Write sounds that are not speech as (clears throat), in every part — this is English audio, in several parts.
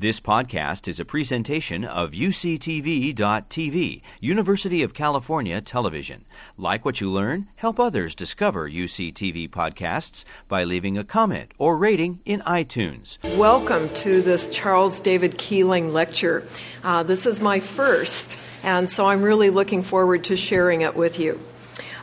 This podcast is a presentation of UCTV.tv, University of California Television. Like what you learn, help others discover UCTV podcasts by leaving a comment or rating in iTunes. Welcome to this Charles David Keeling lecture. Uh, this is my first, and so I'm really looking forward to sharing it with you.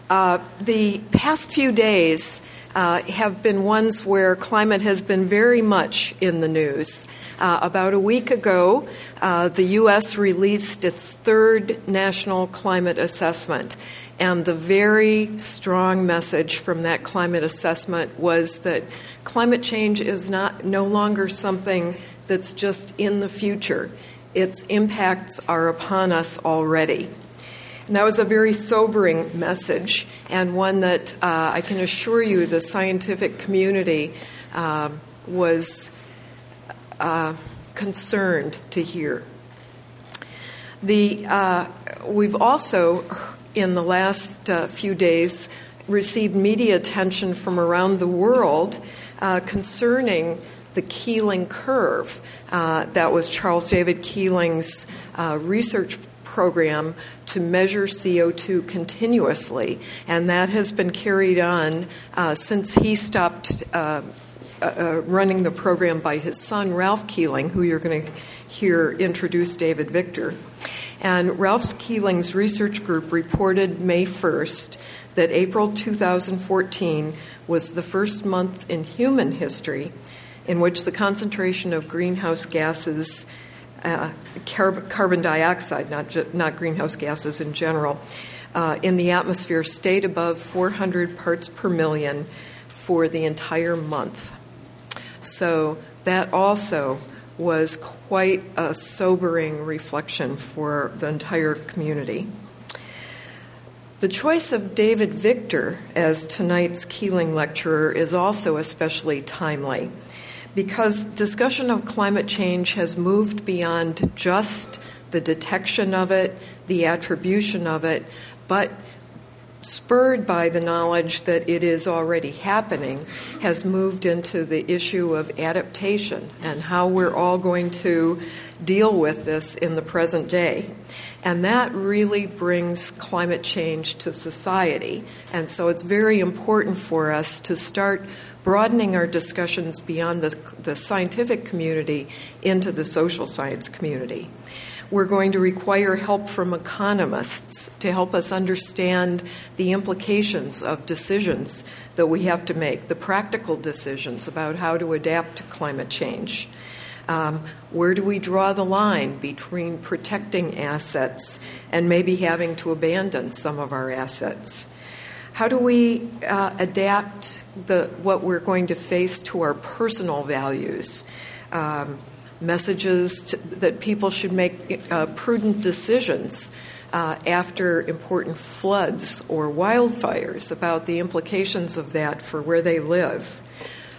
Uh, the past few days uh, have been ones where climate has been very much in the news. Uh, about a week ago, uh, the U.S. released its third national climate assessment. And the very strong message from that climate assessment was that climate change is not no longer something that's just in the future. Its impacts are upon us already. And that was a very sobering message, and one that uh, I can assure you the scientific community uh, was uh, concerned to hear. The, uh, we've also, in the last uh, few days, received media attention from around the world uh, concerning the Keeling curve. Uh, that was Charles David Keeling's uh, research program to measure CO2 continuously, and that has been carried on since he stopped uh, uh, running the program by his son, Ralph Keeling, who you're going to hear introduce David Victor. And Ralph Keeling's research group reported May 1st that April 2014 was the first month in human history in which the concentration of greenhouse gases, uh, carb- carbon dioxide, not, ju- not greenhouse gases in general, uh, in the atmosphere stayed above 400 parts per million for the entire month. So that also was quite a sobering reflection for the entire community. The choice of David Victor as tonight's Keeling lecturer is also especially timely because discussion of climate change has moved beyond just the detection of it, the attribution of it, but spurred by the knowledge that it is already happening, has moved into the issue of adaptation and how we're all going to deal with this in the present day. And that really brings climate change to society. And so it's very important for us to start broadening our discussions beyond the, the scientific community into the social science community. We're going to require help from economists to help us understand the implications of decisions that we have to make, the practical decisions about how to adapt to climate change. Um, where do we draw the line between protecting assets and maybe having to abandon some of our assets? How do we uh, adapt the, what we're going to face to our personal values? Um, messages to, that people should make uh, prudent decisions uh, after important floods or wildfires about the implications of that for where they live.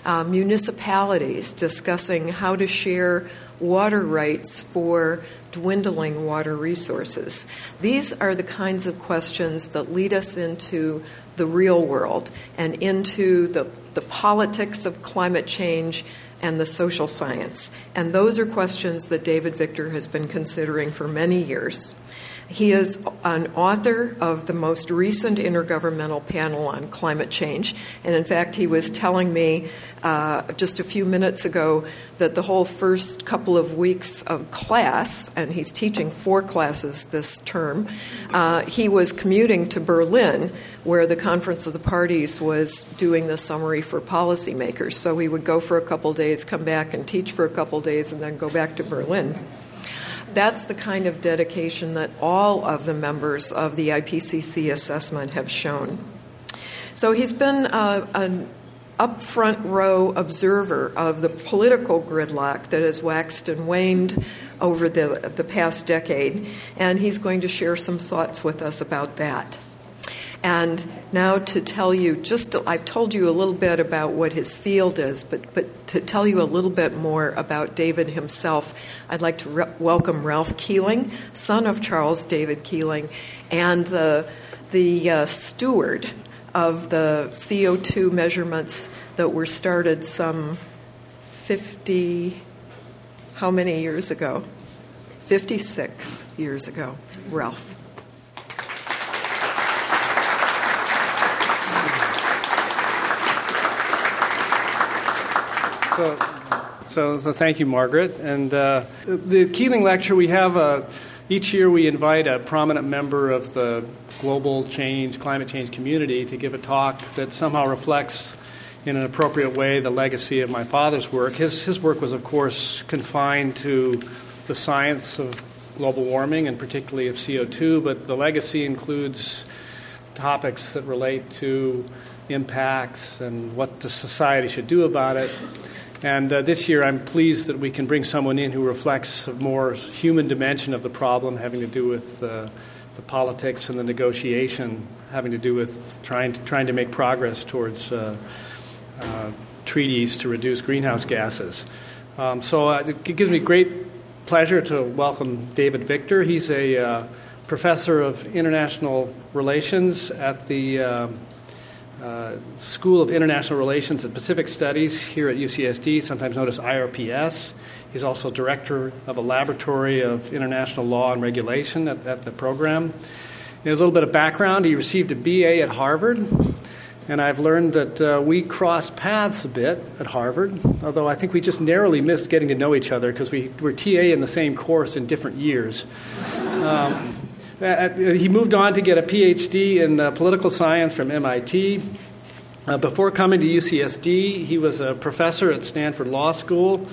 Uh, municipalities discussing how to share water rights for dwindling water resources. These are the kinds of questions that lead us into the real world and into the, the politics of climate change and the social science. And those are questions that David Victor has been considering for many years. He is an author of the most recent Intergovernmental Panel on Climate Change. And in fact, he was telling me uh, just a few minutes ago that the whole first couple of weeks of class, and he's teaching four classes this term, uh, he was commuting to Berlin where the Conference of the Parties was doing the summary for policymakers. So he would go for a couple days, come back and teach for a couple days, and then go back to Berlin. That's the kind of dedication that all of the members of the IPCC assessment have shown. So he's been uh, an upfront row observer of the political gridlock that has waxed and waned over the, the past decade, and he's going to share some thoughts with us about that. And now to tell you, just to, I've told you a little bit about what his field is, but, but to tell you a little bit more about David himself, I'd like to re- welcome Ralph Keeling, son of Charles David Keeling, and the, the uh, steward of the CO2 measurements that were started some 50, How many years ago? 56 years ago. Ralph. So, so, so thank you, Margaret. And uh, the Keeling Lecture, we have a, each year we invite a prominent member of the global change, climate change community to give a talk that somehow reflects in an appropriate way the legacy of my father's work. His, his work was, of course, confined to the science of global warming and particularly of CO2, but the legacy includes topics that relate to impacts and what the society should do about it. And uh, this year, I'm pleased that we can bring someone in who reflects a more human dimension of the problem, having to do with uh, the politics and the negotiation, having to do with trying to, trying to make progress towards uh, uh, treaties to reduce greenhouse gases. Um, so uh, it gives me great pleasure to welcome David Victor. He's a uh, professor of international relations at the uh, School of International Relations and Pacific Studies here at UCSD, sometimes known as IRPS. He's also director of a laboratory of international law and regulation at, at the program. a little bit of background he received a BA at Harvard and I've learned that uh, we crossed paths a bit at Harvard, although I think we just narrowly missed getting to know each other because we were TA in the same course in different years. Um, he moved on to get a PhD in uh, political science from MIT. Uh, before coming to UCSD, he was a professor at Stanford Law School,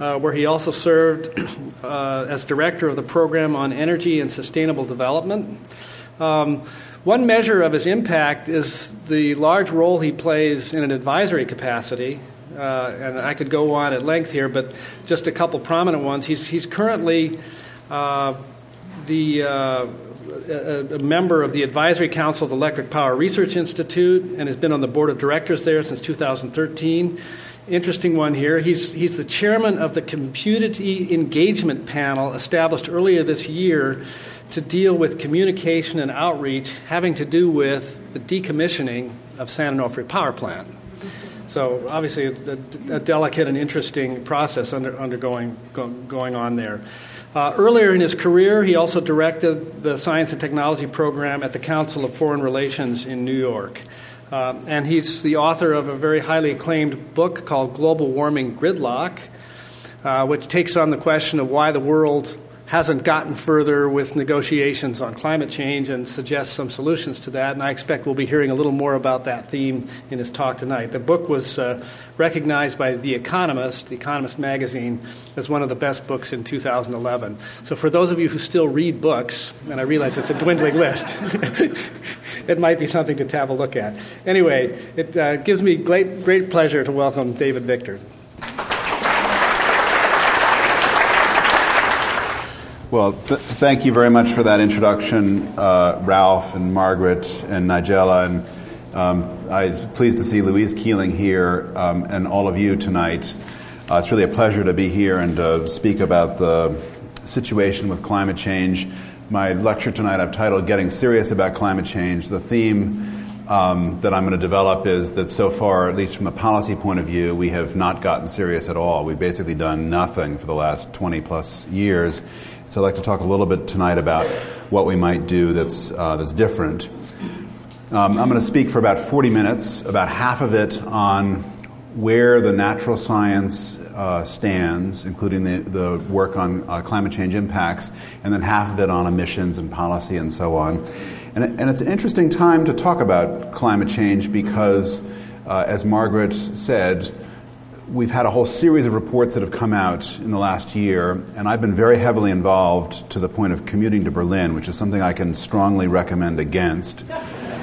uh, where he also served (coughs) uh, as director of the program on energy and sustainable development. Um, one measure of his impact is the large role he plays in an advisory capacity. Uh, and I could go on at length here, but just a couple prominent ones. He's, he's currently uh, the, uh, a, member of the Advisory Council of the Electric Power Research Institute and has been on the board of directors there since 2013. Interesting one here. He's, he's the chairman of the Community Engagement Panel established earlier this year to deal with communication and outreach having to do with the decommissioning of San Onofre Power Plant. So obviously, a, a delicate and interesting process under, undergoing go, going on there. Uh, earlier in his career, he also directed the science and technology program at the Council of Foreign Relations in New York. Uh, and he's the author of a very highly acclaimed book called Global Warming Gridlock, uh, which takes on the question of why the world hasn't gotten further with negotiations on climate change and suggests some solutions to that. And I expect we'll be hearing a little more about that theme in his talk tonight. The book was uh, recognized by The Economist, The Economist magazine, as one of the best books in 2011. So for those of you who still read books, and I realize it's a dwindling list, (laughs) it might be something to have a look at. Anyway, it uh, gives me great, great pleasure to welcome David Victor. Well, th- thank you very much for that introduction, uh, Ralph and Margaret and Nigella. And um, I'm pleased to see Louise Keeling here um, and all of you tonight. Uh, it's really a pleasure to be here and uh, speak about the situation with climate change. My lecture tonight I've titled Getting Serious About Climate Change. The theme um, that I'm going to develop is that so far, at least from a policy point of view, we have not gotten serious at all. We've basically done nothing for the last 20 plus years. So I'd like to talk a little bit tonight about what we might do that's, uh, that's different. Um, I'm going to speak for about 40 minutes, about half of it on where the natural science uh, stands, including the, the work on uh, climate change impacts, and then half of it on emissions and policy and so on. And, and it's an interesting time to talk about climate change because, uh, as Margaret said, we've had a whole series of reports that have come out in the last year, and I've been very heavily involved to the point of commuting to Berlin, which is something I can strongly recommend against. (laughs)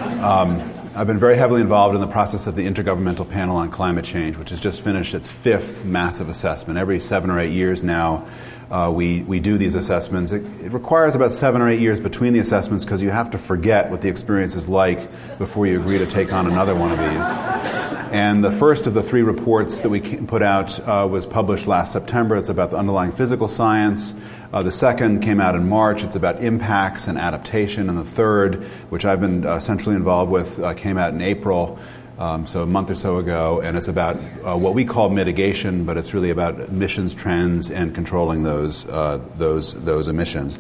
Um, I've been very heavily involved in the process of the Intergovernmental Panel on Climate Change, which has just finished its fifth massive assessment. Every seven or eight years now, uh, we, we do these assessments. It, it, requires about seven or eight years between the assessments because you have to forget what the experience is like before you agree to take on another one of these. And the first of the three reports that we put out uh, was published last September. It's about the underlying physical science. Uh, the second came out in March. It's about impacts and adaptation. And the third, which I've been uh, centrally involved with, uh, came out in April. um, so a month or so ago, and it's about uh, what we call mitigation, but it's really about emissions trends and controlling those uh, those those emissions.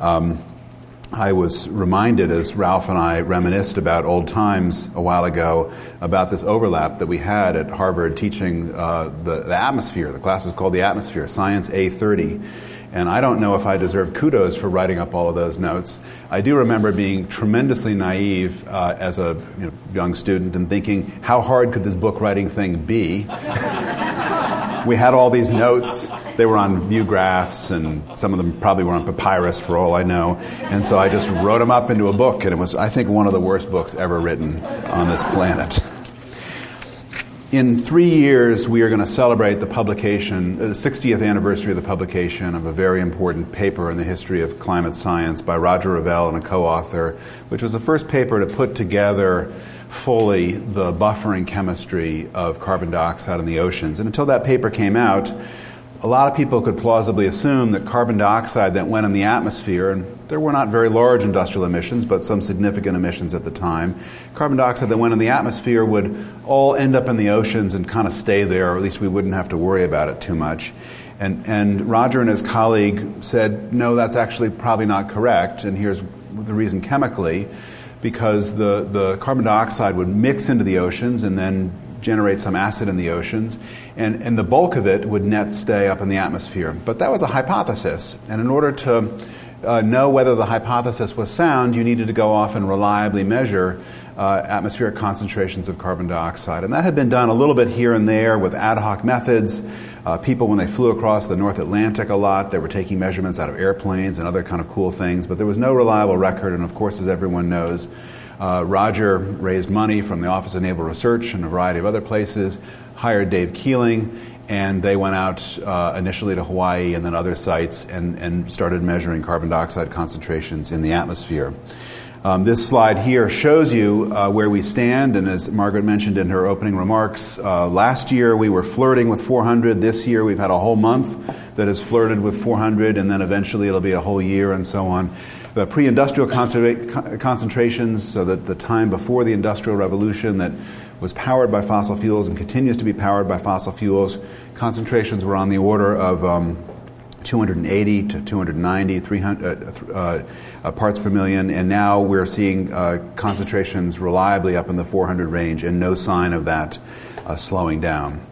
Um, I was reminded as Ralph and I reminisced about old times a while ago about this overlap that we had at Harvard teaching uh, the, the atmosphere. The class was called The Atmosphere, Science A30. And I don't know if I deserve kudos for writing up all of those notes. I do remember being tremendously naive uh, as a you know, young student and thinking, how hard could this book writing thing be? (laughs) we had all these notes. They were on view graphs, and some of them probably were on papyrus for all I know. And so I just wrote them up into a book, and it was, I think, one of the worst books ever written on this planet. In three years, we are going to celebrate the publication, uh, the 60th anniversary of the publication of a very important paper in the history of climate science by Roger Revelle and a co author, which was the first paper to put together fully the buffering chemistry of carbon dioxide in the oceans. And until that paper came out, a lot of people could plausibly assume that carbon dioxide that went in the atmosphere, and there were not very large industrial emissions, but some significant emissions at the time, carbon dioxide that went in the atmosphere would all end up in the oceans and kind of stay there, or at least we wouldn't have to worry about it too much. And, and Roger and his colleague said, no, that's actually probably not correct, and here's the reason chemically because the, the carbon dioxide would mix into the oceans and then generate some acid in the oceans, and, and the bulk of it would net stay up in the atmosphere. But that was a hypothesis, and in order to uh, know whether the hypothesis was sound, you needed to go off and reliably measure uh, atmospheric concentrations of carbon dioxide. And that had been done a little bit here and there with ad hoc methods. Uh, people, when they flew across the North Atlantic a lot, they were taking measurements out of airplanes and other kind of cool things, but there was no reliable record. And of course, as everyone knows, uh, Roger raised money from the Office of Naval Research and a variety of other places, hired Dave Keeling, and they went out uh, initially to Hawaii and then other sites and, and started measuring carbon dioxide concentrations in the atmosphere. Um, this slide here shows you uh, where we stand, and as Margaret mentioned in her opening remarks, uh, last year we were flirting with 400. This year we've had a whole month that has flirted with 400, and then eventually it'll be a whole year and so on. The pre industrial concentrations, so that the time before the Industrial Revolution that was powered by fossil fuels and continues to be powered by fossil fuels, concentrations were on the order of um, 280 to 290, 300 uh, uh, uh, parts per million, and now we're seeing uh, concentrations reliably up in the 400 range, and no sign of that uh, slowing down.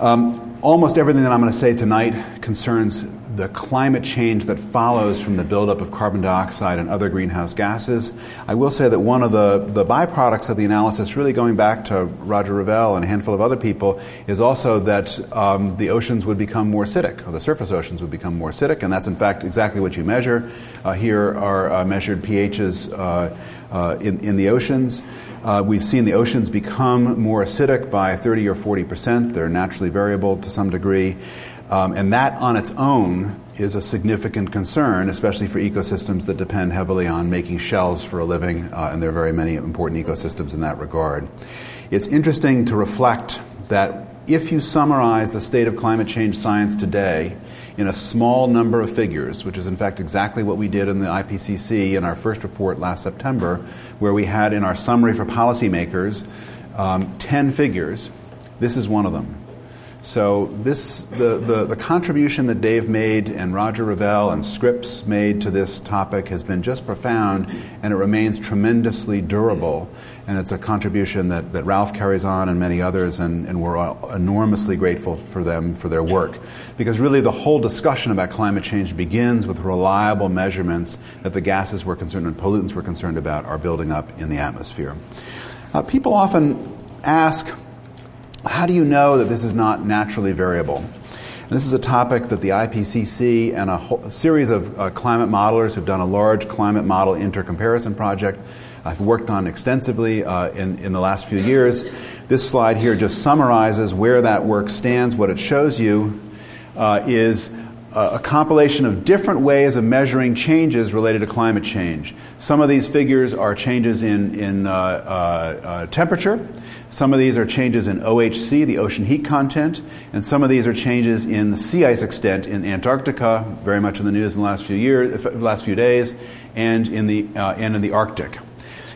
Um, almost everything that I'm going to say tonight concerns the climate change that follows from the buildup of carbon dioxide and other greenhouse gases. I will say that one of the, the byproducts of the analysis, really going back to Roger Revelle and a handful of other people, is also that um, the oceans would become more acidic, or the surface oceans would become more acidic, and that's in fact exactly what you measure. Uh, here are uh, measured pHs uh, uh, in, in the oceans. Uh, we've seen the oceans become more acidic by 30 or 40 percent. They're naturally variable to some degree. Um, and that on its own is a significant concern, especially for ecosystems that depend heavily on making shells for a living, uh, and there are very many important ecosystems in that regard. It's interesting to reflect that if you summarize the state of climate change science today in a small number of figures, which is in fact exactly what we did in the IPCC in our first report last September, where we had in our summary for policymakers um, 10 figures, this is one of them. So this the, the, the, contribution that Dave made and Roger Revelle and Scripps made to this topic has been just profound and it remains tremendously durable. And it's a contribution that, that Ralph carries on and many others, and, and we're enormously grateful for them for their work. Because really the whole discussion about climate change begins with reliable measurements that the gases we're concerned and pollutants we're concerned about are building up in the atmosphere. Uh, people often ask, how do you know that this is not naturally variable? And this is a topic that the IPCC and a, whole, a series of uh, climate modelers who've done a large climate model intercomparison project I've worked on extensively uh, in, in the last few years. This slide here just summarizes where that work stands. What it shows you uh, is a compilation of different ways of measuring changes related to climate change. Some of these figures are changes in, in uh, uh, uh, temperature, some of these are changes in OHC, the ocean heat content, and some of these are changes in the sea ice extent in Antarctica, very much in the news in the last few years, last few days, and in the, uh, and in the Arctic.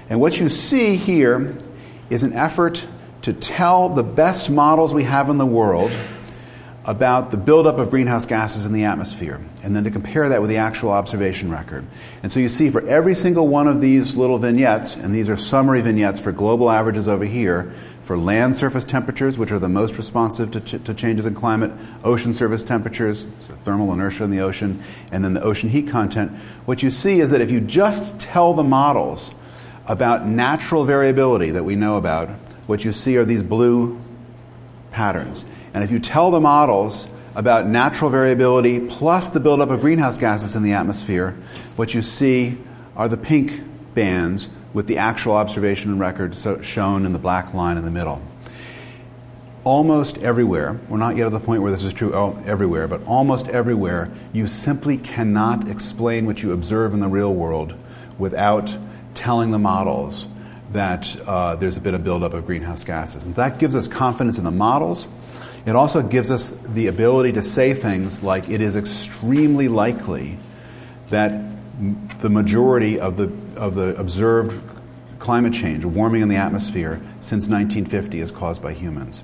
And what you see here is an effort to tell the best models we have in the world about the buildup of greenhouse gases in the atmosphere, and then to compare that with the actual observation record. And so you see for every single one of these little vignettes, and these are summary vignettes for global averages over here, for land surface temperatures, which are the most responsive to, ch- to changes in climate, ocean surface temperatures, so thermal inertia in the ocean, and then the ocean heat content, what you see is that if you just tell the models about natural variability that we know about, what you see are these blue patterns. And if you tell the models about natural variability plus the buildup of greenhouse gases in the atmosphere, what you see are the pink bands with the actual observation and record so shown in the black line in the middle. Almost everywhere, we're not yet at the point where this is true everywhere, but almost everywhere, you simply cannot explain what you observe in the real world without telling the models that uh, there's a bit of buildup of greenhouse gases. And that gives us confidence in the models it also gives us the ability to say things like it is extremely likely that the majority of the, of the observed climate change, warming in the atmosphere, since 1950 is caused by humans.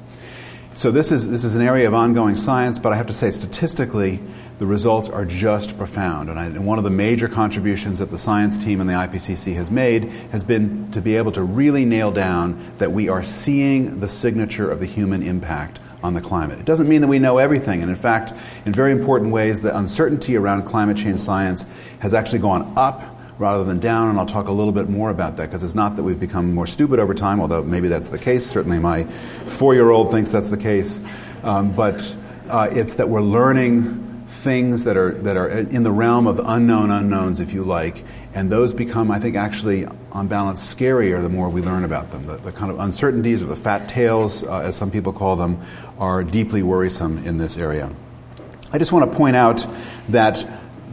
So, this is, this is an area of ongoing science, but I have to say, statistically, the results are just profound. And, I, and, one of the major contributions that the science team and the IPCC has made has been to be able to really nail down that we are seeing the signature of the human impact on the climate. It doesn't mean that we know everything, and in fact, in very important ways, the uncertainty around climate change science has actually gone up rather than down, and I'll talk a little bit more about that because it's not that we've become more stupid over time, although maybe that's the case. Certainly, my four year old thinks that's the case. Um, but uh, it's that we're learning things that are, that are in the realm of unknown unknowns, if you like, and those become, I think, actually, on balance, scarier the more we learn about them. The, the kind of uncertainties, or the fat tails, uh, as some people call them, are deeply worrisome in this area. I just want to point out that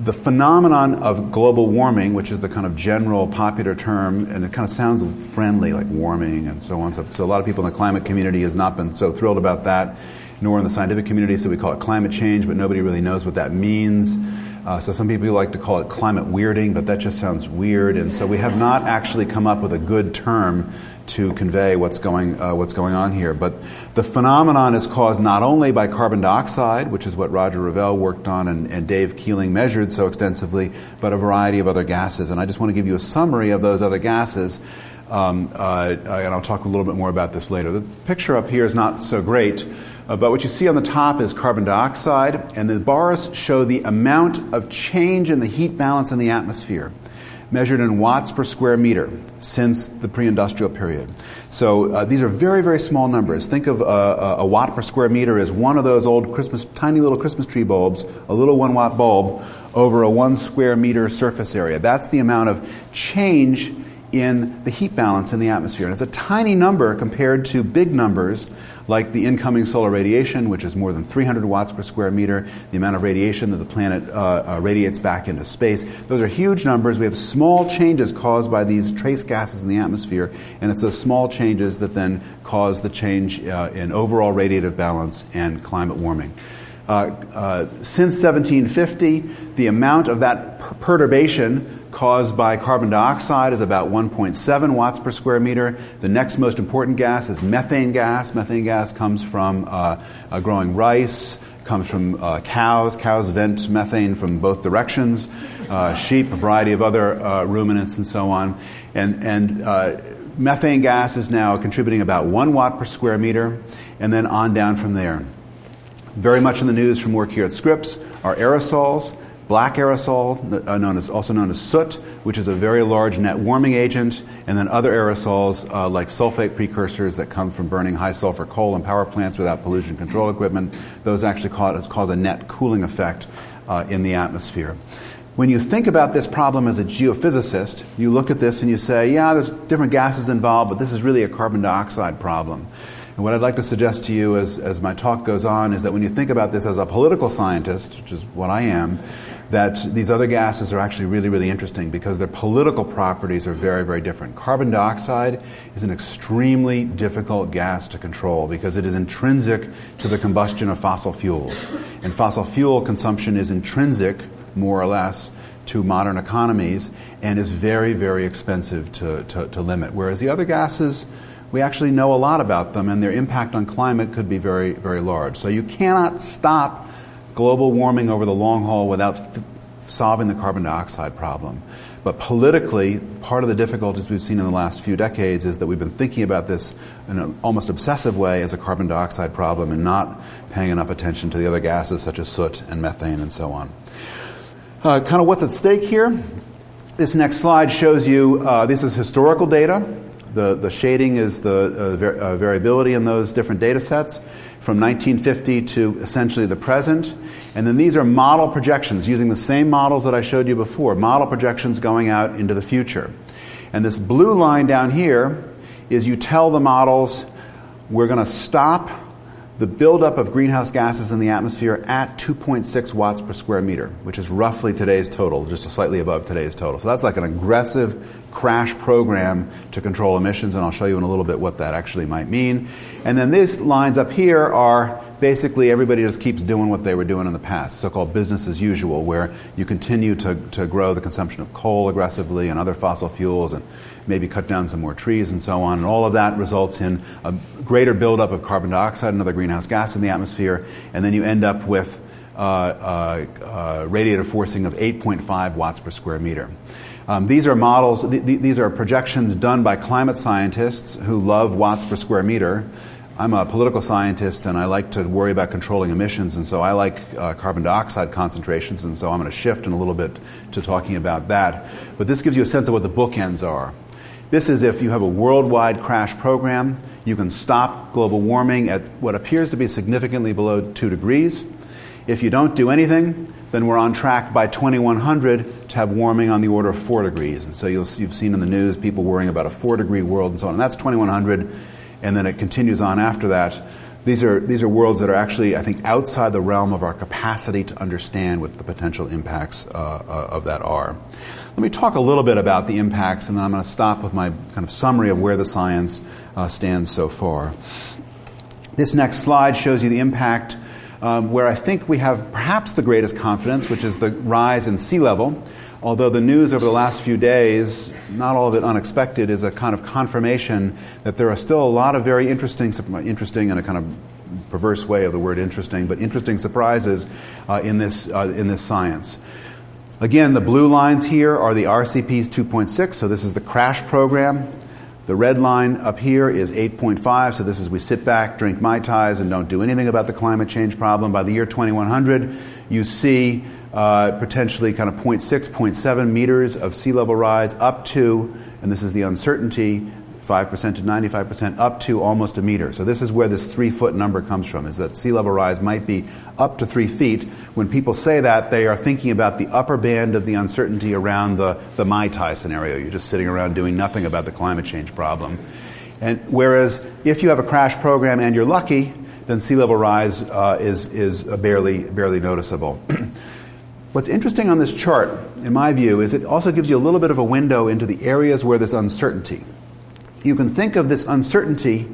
the phenomenon of global warming, which is the kind of general popular term, and it kind of sounds friendly, like warming and so on. So, so a lot of people in the climate community has not been so thrilled about that nor in the scientific community, so we call it climate change, but nobody really knows what that means. Uh, so some people like to call it climate weirding, but that just sounds weird, and so we have not actually come up with a good term to convey what's going, uh, what's going on here. But the phenomenon is caused not only by carbon dioxide, which is what Roger Revelle worked on and, and Dave Keeling measured so extensively, but a variety of other gases. And I just want to give you a summary of those other gases. Um, uh, and I'll talk a little bit more about this later. The picture up here is not so great, uh, but what you see on the top is carbon dioxide, and the bars show the amount of change in the heat balance in the atmosphere, measured in watts per square meter since the pre industrial period. So uh, these are very, very small numbers. Think of uh, a watt per square meter as one of those old Christmas, tiny little Christmas tree bulbs, a little one watt bulb over a one square meter surface area. That's the amount of change in the heat balance in the atmosphere. And it's a tiny number compared to big numbers like the incoming solar radiation, which is more than 300 watts per square meter, the amount of radiation that the planet uh, uh, radiates back into space. Those are huge numbers. We have small changes caused by these trace gases in the atmosphere, and it's those small changes that then cause the change uh, in overall radiative balance and climate warming. Uh, uh, since 1750, the amount of that per- perturbation caused by carbon dioxide is about 1.7 watts per square meter. The next most important gas is methane gas. Methane gas comes from uh, uh, growing rice, comes from uh, cows. Cows vent methane from both directions, uh, sheep, a variety of other uh, ruminants, and so on. And, and uh, methane gas is now contributing about 1 watt per square meter, and then on down from there. Very much in the news from work here at Scripps are aerosols black aerosol, uh, known as, also known as soot, which is a very large net warming agent, and then other aerosols uh, like sulfate precursors that come from burning high sulfur coal in power plants without pollution control equipment. Those actually cause, cause a net cooling effect uh, in the atmosphere. When you think about this problem as a geophysicist, you look at this and you say, yeah, there's different gases involved, but this is really a carbon dioxide problem. And what I'd like to suggest to you as, as my talk goes on is that when you think about this as a political scientist, which is what I am, that these other gases are actually really, really interesting because their political properties are very, very different. Carbon dioxide is an extremely difficult gas to control because it is intrinsic to the combustion of fossil fuels. And fossil fuel consumption is intrinsic, more or less, to modern economies and is very, very expensive to, to, to limit. Whereas the other gases, we actually know a lot about them, and their impact on climate could be very, very large. So you cannot stop global warming over the long haul without th- solving the carbon dioxide problem. But politically, part of the difficulties we've seen in the last few decades is that we've been thinking about this in an almost obsessive way as a carbon dioxide problem and not paying enough attention to the other gases such as soot and methane and so on. Uh, kind of what's at stake here. This next slide shows you uh, this is historical data. The, the shading is the uh, var- uh, variability in those different data sets from 1950 to essentially the present. And then these are model projections using the same models that I showed you before, model projections going out into the future. And this blue line down here is you tell the models we're going to stop the buildup of greenhouse gases in the atmosphere at 2.6 watts per square meter, which is roughly today's total, just slightly above today's total. So that's like an aggressive crash program to control emissions, and I'll show you in a little bit what that actually might mean. And then these lines up here are basically everybody just keeps doing what they were doing in the past, so called business as usual, where you continue to, to grow the consumption of coal aggressively and other fossil fuels and maybe cut down some more trees and so on. And all of that results in a greater buildup of carbon dioxide and other greenhouse gas in the atmosphere, and then you end up with uh, uh, uh, radiative forcing of 8.5 watts per square meter. Um, these are models, th- th- these are projections done by climate scientists who love watts per square meter. I'm a political scientist and I like to worry about controlling emissions, and so I like uh, carbon dioxide concentrations, and so I'm going to shift in a little bit to talking about that. But this gives you a sense of what the bookends are. This is if you have a worldwide crash program, you can stop global warming at what appears to be significantly below 2 degrees. If you don't do anything, then we're on track by 2100 to have warming on the order of 4 degrees. And so you'll, you've seen in the news people worrying about a 4 degree world and so on. And that's 2100 and then it continues on after that. These are, these are worlds that are actually, I think, outside the realm of our capacity to understand what the potential impacts uh, uh, of that are. Let me talk a little bit about the impacts, and then I'm going to stop with my kind of summary of where the science uh, stands so far. This next slide shows you the impact um, where I think we have perhaps the greatest confidence, which is the rise in sea level although the news over the last few days, not all of it unexpected, is a kind of confirmation that there are still a lot of very interesting, interesting in a kind of perverse way of the word interesting, but interesting surprises uh, in, this, uh, in this science. Again, the blue lines here are the RCPs 2.6, so this is the crash program. The red line up here is 8.5, so this is we sit back, drink Mai Tais, and don't do anything about the climate change problem. By the year 2100, you see uh, potentially kind of 0.6, 0.7 meters of sea level rise up to, and this is the uncertainty, 5% to 95%, up to almost a meter. So this is where this three foot number comes from, is that sea level rise might be up to three feet. When people say that, they are thinking about the upper band of the uncertainty around the, the Mai Tai scenario. You're just sitting around doing nothing about the climate change problem. And whereas if you have a crash program and you're lucky, then sea level rise uh, is, is barely, barely noticeable. (clears throat) What's interesting on this chart, in my view, is it also gives you a little bit of a window into the areas where there's uncertainty. You can think of this uncertainty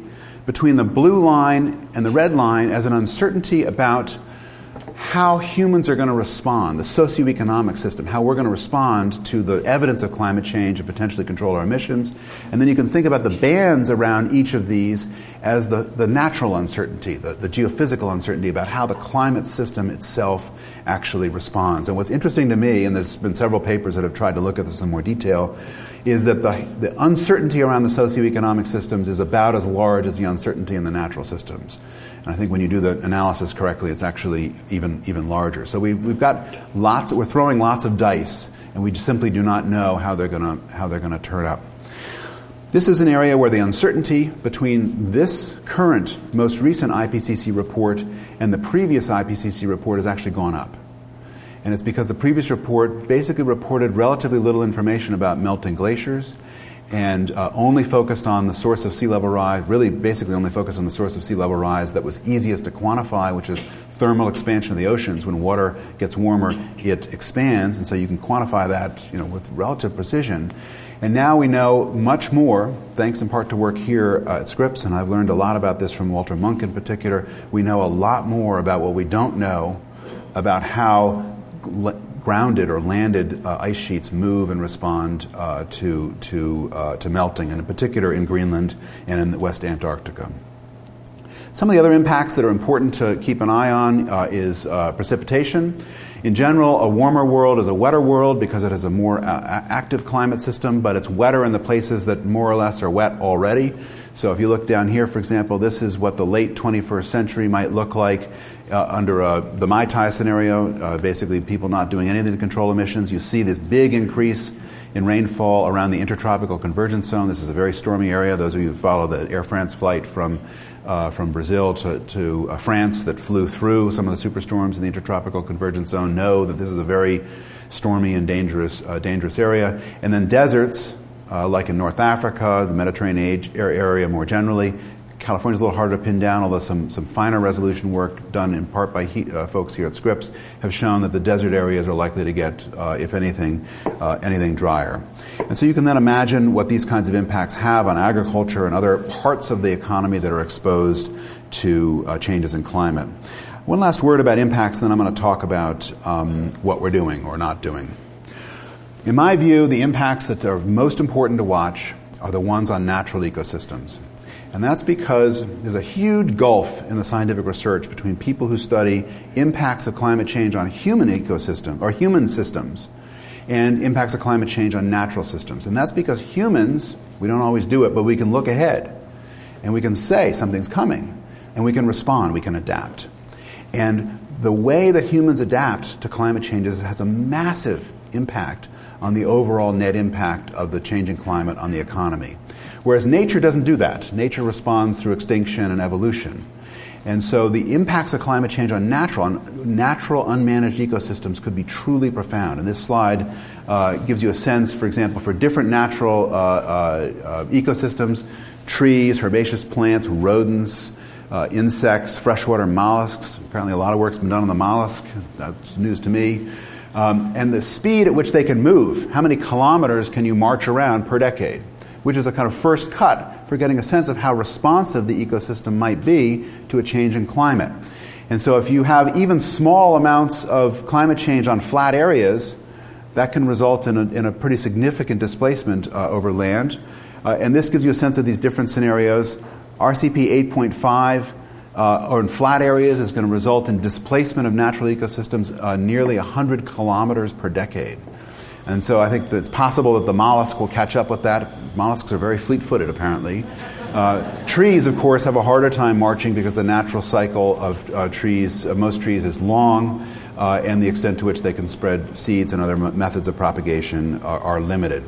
between the blue line and the red line as an uncertainty about how humans are going to respond, the socioeconomic system, how we're going to respond to the evidence of climate change and potentially control our emissions. And then you can think about the bands around each of these as the, the natural uncertainty, the, the geophysical uncertainty about how the climate system itself actually responds. And what's interesting to me, and there's been several papers that have tried to look at this in more detail, is that the, the uncertainty around the socioeconomic systems is about as large as the uncertainty in the natural systems. And I think when you do the analysis correctly, it's actually even, even larger. So we, we've got lots, we're throwing lots of dice, and we simply do not know how they're going to how they're going to turn up. This is an area where the uncertainty between this current, most recent IPCC report and the previous IPCC report has actually gone up. And it's because the previous report basically reported relatively little information about melting glaciers and uh, only focused on the source of sea level rise, really basically only focused on the source of sea level rise that was easiest to quantify, which is thermal expansion of the oceans. When water gets warmer, it expands, and so you can quantify that you know, with relative precision. And now we know much more, thanks in part to work here uh, at Scripps, and I've learned a lot about this from Walter Munk in particular. We know a lot more about what we don't know about how grounded or landed uh, ice sheets move and respond uh, to, to, uh, to melting, and in particular in Greenland and in the West Antarctica. Some of the other impacts that are important to keep an eye on uh, is precipitation. In general, a warmer world is a wetter world because it has a more uh, active climate system, but it's wetter in the places that more or less are wet already. So if you look down here, for example, this is what the late 21st century might look like uh, under uh, the Mai Tai scenario, uh, basically people not doing anything to control emissions. You see this big increase in rainfall around the intertropical convergence zone. This is a very stormy area. Those of you who follow the Air France flight from, uh, from Brazil to, to uh, France that flew through some of the superstorms in the intertropical convergence zone know that this is a very stormy and dangerous, uh, dangerous area. And then deserts, uh, like in North Africa, the Mediterranean area more generally. California is a little harder to pin down, although some, some finer resolution work done in part by he, uh, folks here at Scripps have shown that the desert areas are likely to get, uh, if anything, uh, anything drier. And so you can then imagine what these kinds of impacts have on agriculture and other parts of the economy that are exposed to uh, changes in climate. One last word about impacts, then I'm going to talk about um, what we're doing or not doing. In my view, the impacts that are most important to watch are the ones on natural ecosystems. And that's because there's a huge gulf in the scientific research between people who study impacts of climate change on human ecosystems or human systems and impacts of climate change on natural systems. And that's because humans, we don't always do it, but we can look ahead and we can say something's coming and we can respond, we can adapt. And the way that humans adapt to climate changes has a massive impact on the overall net impact of the changing climate on the economy. Whereas nature doesn't do that. Nature responds through extinction and evolution. And so the impacts of climate change on natural, on natural unmanaged ecosystems could be truly profound. And this slide uh, gives you a sense, for example, for different natural uh, uh, ecosystems trees, herbaceous plants, rodents, uh, insects, freshwater mollusks. Apparently, a lot of work's been done on the mollusk. That's news to me um, and the speed at which they can move. How many kilometers can you march around per decade? Which is a kind of first cut for getting a sense of how responsive the ecosystem might be to a change in climate. And so, if you have even small amounts of climate change on flat areas, that can result in a, in a pretty significant displacement uh, over land. Uh, and this gives you a sense of these different scenarios. RCP 8.5 uh, or in flat areas is going to result in displacement of natural ecosystems uh, nearly 100 kilometers per decade. And so I think that it's possible that the mollusk will catch up with that. Mollusks are very fleet footed, apparently. Uh, trees, of course, have a harder time marching because the natural cycle of uh, trees, uh, most trees, is long, uh, and the extent to which they can spread seeds and other m- methods of propagation are, are limited.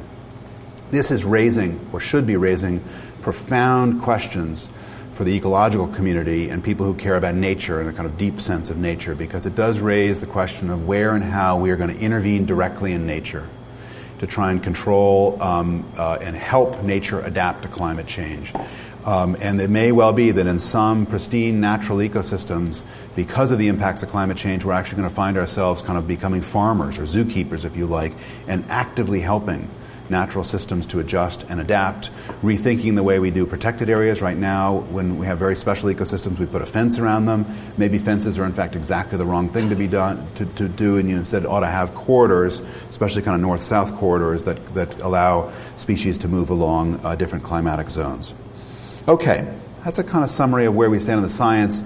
This is raising, or should be raising, profound questions for the ecological community and people who care about nature and a kind of deep sense of nature because it does raise the question of where and how we are going to intervene directly in nature to try and control um, uh, and help nature adapt to climate change. Um, and it may well be that in some pristine natural ecosystems, because of the impacts of climate change, we're actually going to find ourselves kind of becoming farmers or zookeepers, if you like, and actively helping natural systems to adjust and adapt, rethinking the way we do protected areas. Right now, when we have very special ecosystems, we put a fence around them. Maybe fences are, in fact, exactly the wrong thing to be done to, to do, and you instead ought to have corridors, especially kind of north south corridors, that, that allow species to move along uh, different climatic zones. Okay, that's a kind of summary of where we stand in the science.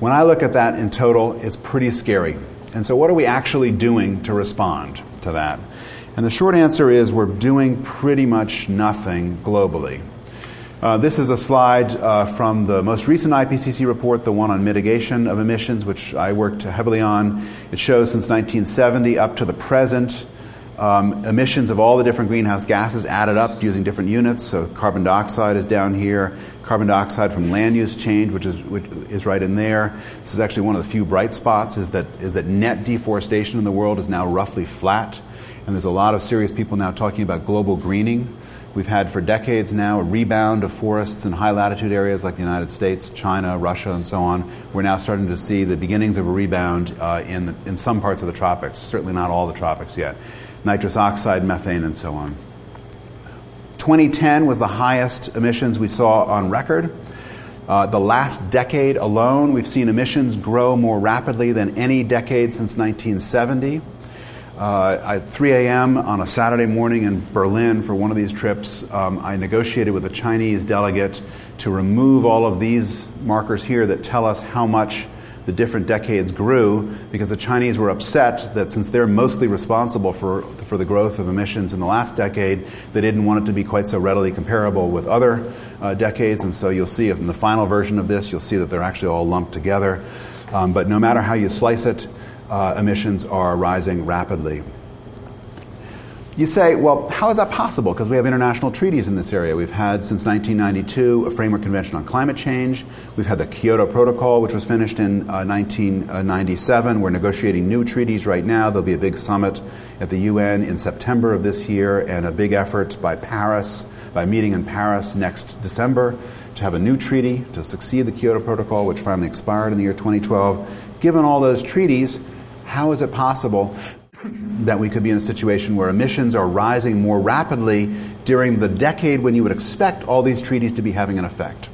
When I look at that in total, it's pretty scary. And so, what are we actually doing to respond to that? And the short answer is we're doing pretty much nothing globally. Uh, this is a slide uh, from the most recent IPCC report, the one on mitigation of emissions, which I worked heavily on. It shows since 1970 up to the present um, emissions of all the different greenhouse gases added up using different units. So carbon dioxide is down here, carbon dioxide from land use change, which is, which is right in there. This is actually one of the few bright spots, is that, is that net deforestation in the world is now roughly flat. And there's a lot of serious people now talking about global greening. We've had for decades now a rebound of forests in high latitude areas like the United States, China, Russia, and so on. We're now starting to see the beginnings of a rebound uh, in, the, in some parts of the tropics, certainly not all the tropics yet. Nitrous oxide, methane, and so on. 2010 was the highest emissions we saw on record. Uh, the last decade alone, we've seen emissions grow more rapidly than any decade since 1970. Uh, at 3 a.m. on a Saturday morning in Berlin for one of these trips, um, I negotiated with a Chinese delegate to remove all of these markers here that tell us how much the different decades grew because the Chinese were upset that since they're mostly responsible for, for the growth of emissions in the last decade, they didn't want it to be quite so readily comparable with other uh, decades. And so you'll see in the final version of this, you'll see that they're actually all lumped together. Um, but no matter how you slice it, uh, emissions are rising rapidly. You say, well, how is that possible? Because we have international treaties in this area. We've had since 1992 a Framework Convention on Climate Change. We've had the Kyoto Protocol, which was finished in uh, 1997. We're negotiating new treaties right now. There'll be a big summit at the UN in September of this year, and a big effort by Paris, by meeting in Paris next December, to have a new treaty to succeed the Kyoto Protocol, which finally expired in the year 2012. Given all those treaties, how is it possible that we could be in a situation where emissions are rising more rapidly during the decade when you would expect all these treaties to be having an effect.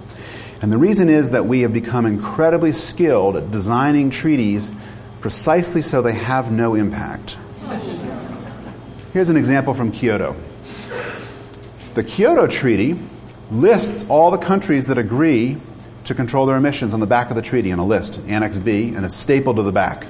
And the reason is that we have become incredibly skilled at designing treaties precisely so they have no impact. Here's an example from Kyoto. The Kyoto Treaty lists all the countries that agree to control their emissions on the back of the treaty in a list, Annex B, and it's stapled to the back.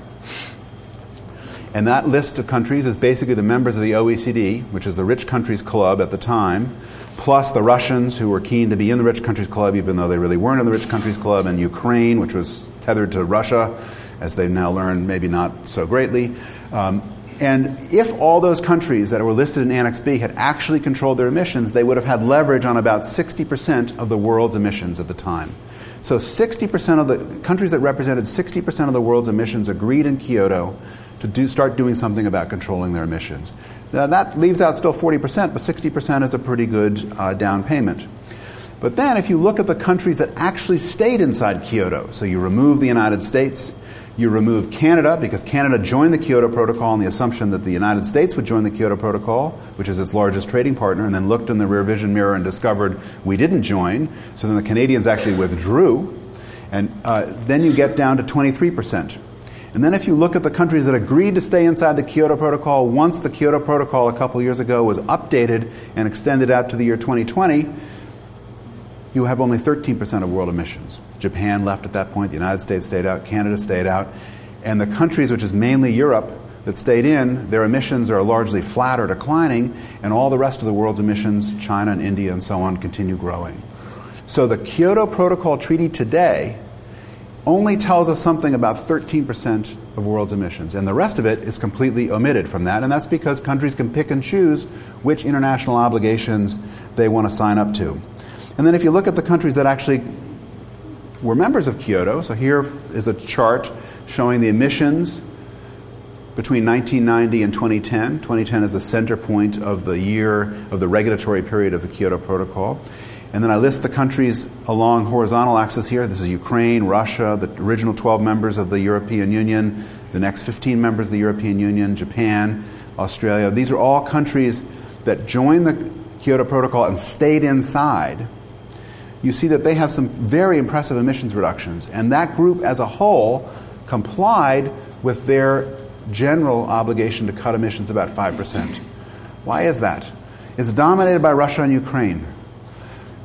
And that list of countries is basically the members of the OECD, which is the Rich Countries Club at the time, plus the Russians who were keen to be in the Rich Countries Club, even though they really weren't in the Rich Countries Club, and Ukraine, which was tethered to Russia, as they've now learned, maybe not so greatly. Um, and if all those countries that were listed in Annex B had actually controlled their emissions, they would have had leverage on about 60% of the world's emissions at the time. So 60% of the countries that represented 60% of the world's emissions agreed in Kyoto to do, start doing something about controlling their emissions. Now, that leaves out still 40%, but 60% is a pretty good uh, down payment. But then, if you look at the countries that actually stayed inside Kyoto, so you remove the United States, you remove Canada, because Canada joined the Kyoto Protocol on the assumption that the United States would join the Kyoto Protocol, which is its largest trading partner, and then looked in the rear vision mirror and discovered we didn't join. So then the Canadians actually withdrew. And uh, then you get down to 23%. And then if you look at the countries that agreed to stay inside the Kyoto Protocol, once the Kyoto Protocol a couple years ago was updated and extended out to the year 2020, you have only 13% of world emissions. Japan left at that point, the United States stayed out, Canada stayed out, and the countries, which is mainly Europe, that stayed in, their emissions are largely flat or declining, and all the rest of the world's emissions, China and India and so on, continue growing. So the Kyoto Protocol Treaty today only tells us something about 13% of world's emissions, and the rest of it is completely omitted from that, and that's because countries can pick and choose which international obligations they want to sign up to. And then if you look at the countries that actually were members of Kyoto, so here is a chart showing the emissions between 1990 and 2010. 2010 is the center point of the year of the regulatory period of the Kyoto Protocol. And then I list the countries along horizontal axis here. This is Ukraine, Russia, the original 12 members of the European Union, the next 15 members of the European Union, Japan, Australia. These are all countries that joined the Kyoto Protocol and stayed inside. You see that they have some very impressive emissions reductions. And that group as a whole complied with their general obligation to cut emissions about 5%. Why is that? It's dominated by Russia and Ukraine.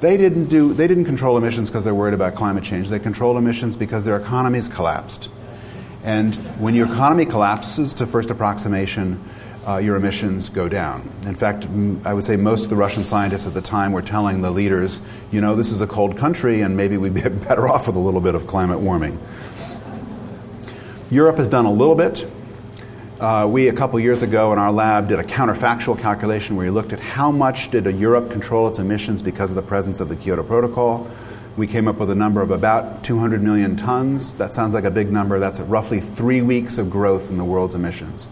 They didn't, do, they didn't control emissions because they're worried about climate change. They controlled emissions because their economies collapsed. And when your economy collapses to first approximation, uh, your emissions go down. In fact, I would say most of the Russian scientists at the time were telling the leaders, you know, this is a cold country and maybe we'd be (laughs) better off with a little bit of climate warming. Europe has done a little bit. Uh, we, a couple years ago in our lab, did a counterfactual calculation where we looked at how much did Europe control its emissions because of the presence of the Kyoto Protocol. We came up with a number of about 200 million tons. That sounds like a big number. That's roughly three weeks of growth in the world's emissions.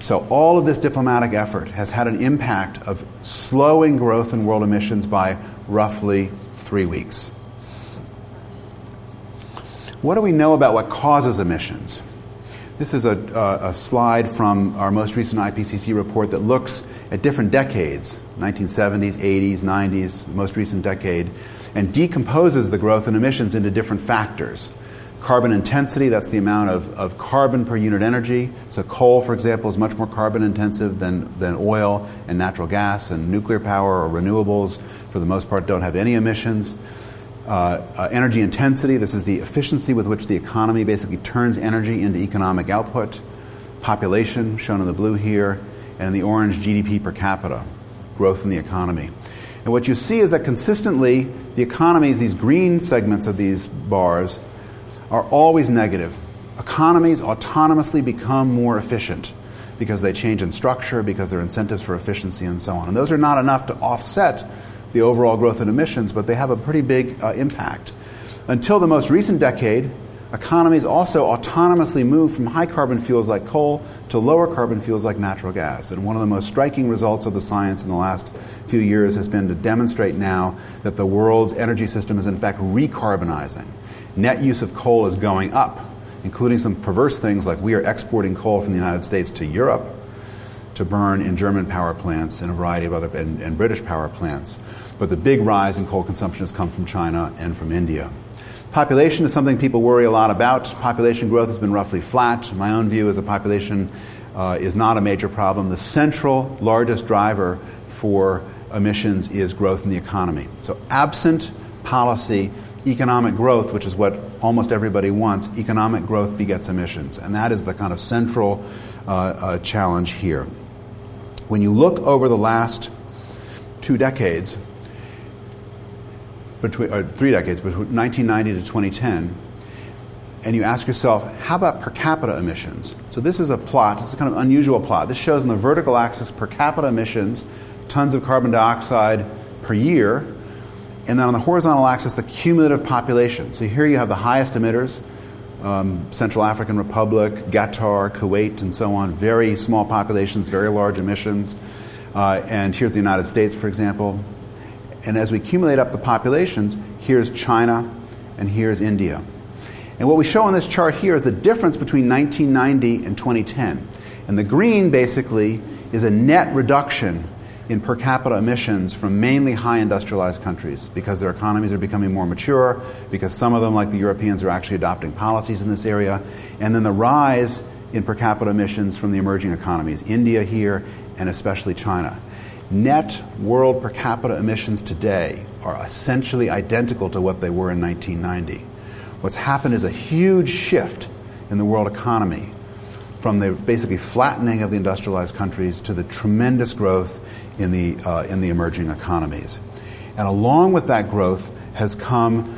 So, all of this diplomatic effort has had an impact of slowing growth in world emissions by roughly three weeks. What do we know about what causes emissions? This is a, a, slide from our most recent IPCC report that looks at different decades 1970s, 80s, 90s, most recent decade. and decomposes the growth in emissions into different factors. Carbon intensity, that's the amount of, of carbon per unit energy. So, coal, for example, is much more carbon intensive than, than oil and natural gas, and nuclear power or renewables, for the most part, don't have any emissions. Uh, uh, energy intensity, this is the efficiency with which the economy basically turns energy into economic output. Population, shown in the blue here, and in the orange, GDP per capita, growth in the economy. And what you see is that consistently, the economies, these green segments of these bars, are always negative. Economies autonomously become more efficient because they change in structure, because there are incentives for efficiency, and so on. And those are not enough to offset the overall growth in emissions, but they have a pretty big uh, impact. Until the most recent decade, economies also autonomously moved from high carbon fuels like coal to lower carbon fuels like natural gas. And one of the most striking results of the science in the last few years has been to demonstrate now that the world's energy system is in fact recarbonizing net use of coal is going up, including some perverse things like we are exporting coal from the United States to Europe to burn in German power plants and a variety of other and, and British power plants. But the big rise in coal consumption has come from China and from India. Population is something people worry a lot about. Population growth has been roughly flat. My own view is the population uh, is not a major problem. The central largest driver for emissions is growth in the economy. So, absent policy, economic growth, which is what almost everybody wants, economic growth begets emissions. And that is the kind of central uh, uh, challenge here. When you look over the last two decades, between, or three decades, between 1990 to 2010, and you ask yourself, how about per capita emissions? So this is a plot, this is kind of unusual plot. This shows on the vertical axis per capita emissions, tons of carbon dioxide per year, and then on the horizontal axis, the cumulative population. So here you have the highest emitters um, Central African Republic, Qatar, Kuwait, and so on. Very small populations, very large emissions. Uh, and here's the United States, for example. And as we accumulate up the populations, here's China and here's India. And what we show on this chart here is the difference between 1990 and 2010. And the green basically is a net reduction in per capita emissions from mainly high industrialized countries because their economies are becoming more mature, because some of them, like the Europeans, are actually adopting policies in this area, and then the rise in per capita emissions from the emerging economies, India here, and especially China. Net world per capita emissions today are essentially identical to what they were in 1990. What's happened is a huge shift in the world economy from the basically flattening of the industrialized countries to the tremendous growth in the, uh, in the emerging economies. And along with that growth has come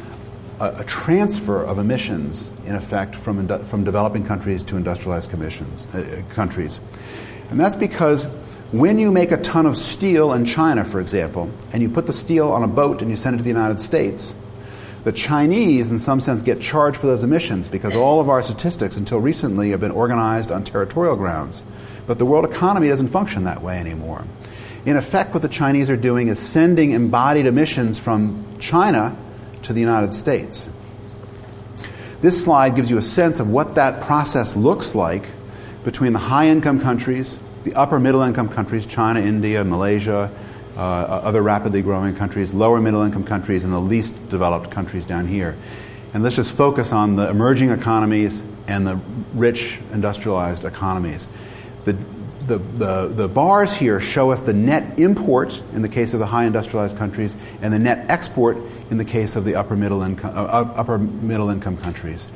a, a transfer of emissions, in effect, from, from developing countries to industrialized commissions, uh, countries. And that's because when you make a ton of steel in China, for example, and you put the steel on a boat and you send it to the United States, the Chinese, in some sense, get charged for those emissions because all of our statistics until recently have been organized on territorial grounds. But the world economy doesn't function that way anymore. In effect, what the Chinese are doing is sending embodied emissions from China to the United States. This slide gives you a sense of what that process looks like between the high income countries, the upper middle income countries, China, India, Malaysia, uh, other rapidly growing countries, lower middle income countries, and the least developed countries down here. And let's just focus on the emerging economies and the rich industrialized economies. The, the, the, the, bars here show us the net import in the case of the high industrialized countries and the net export in the case of the upper middle income, uh, upper middle income countries.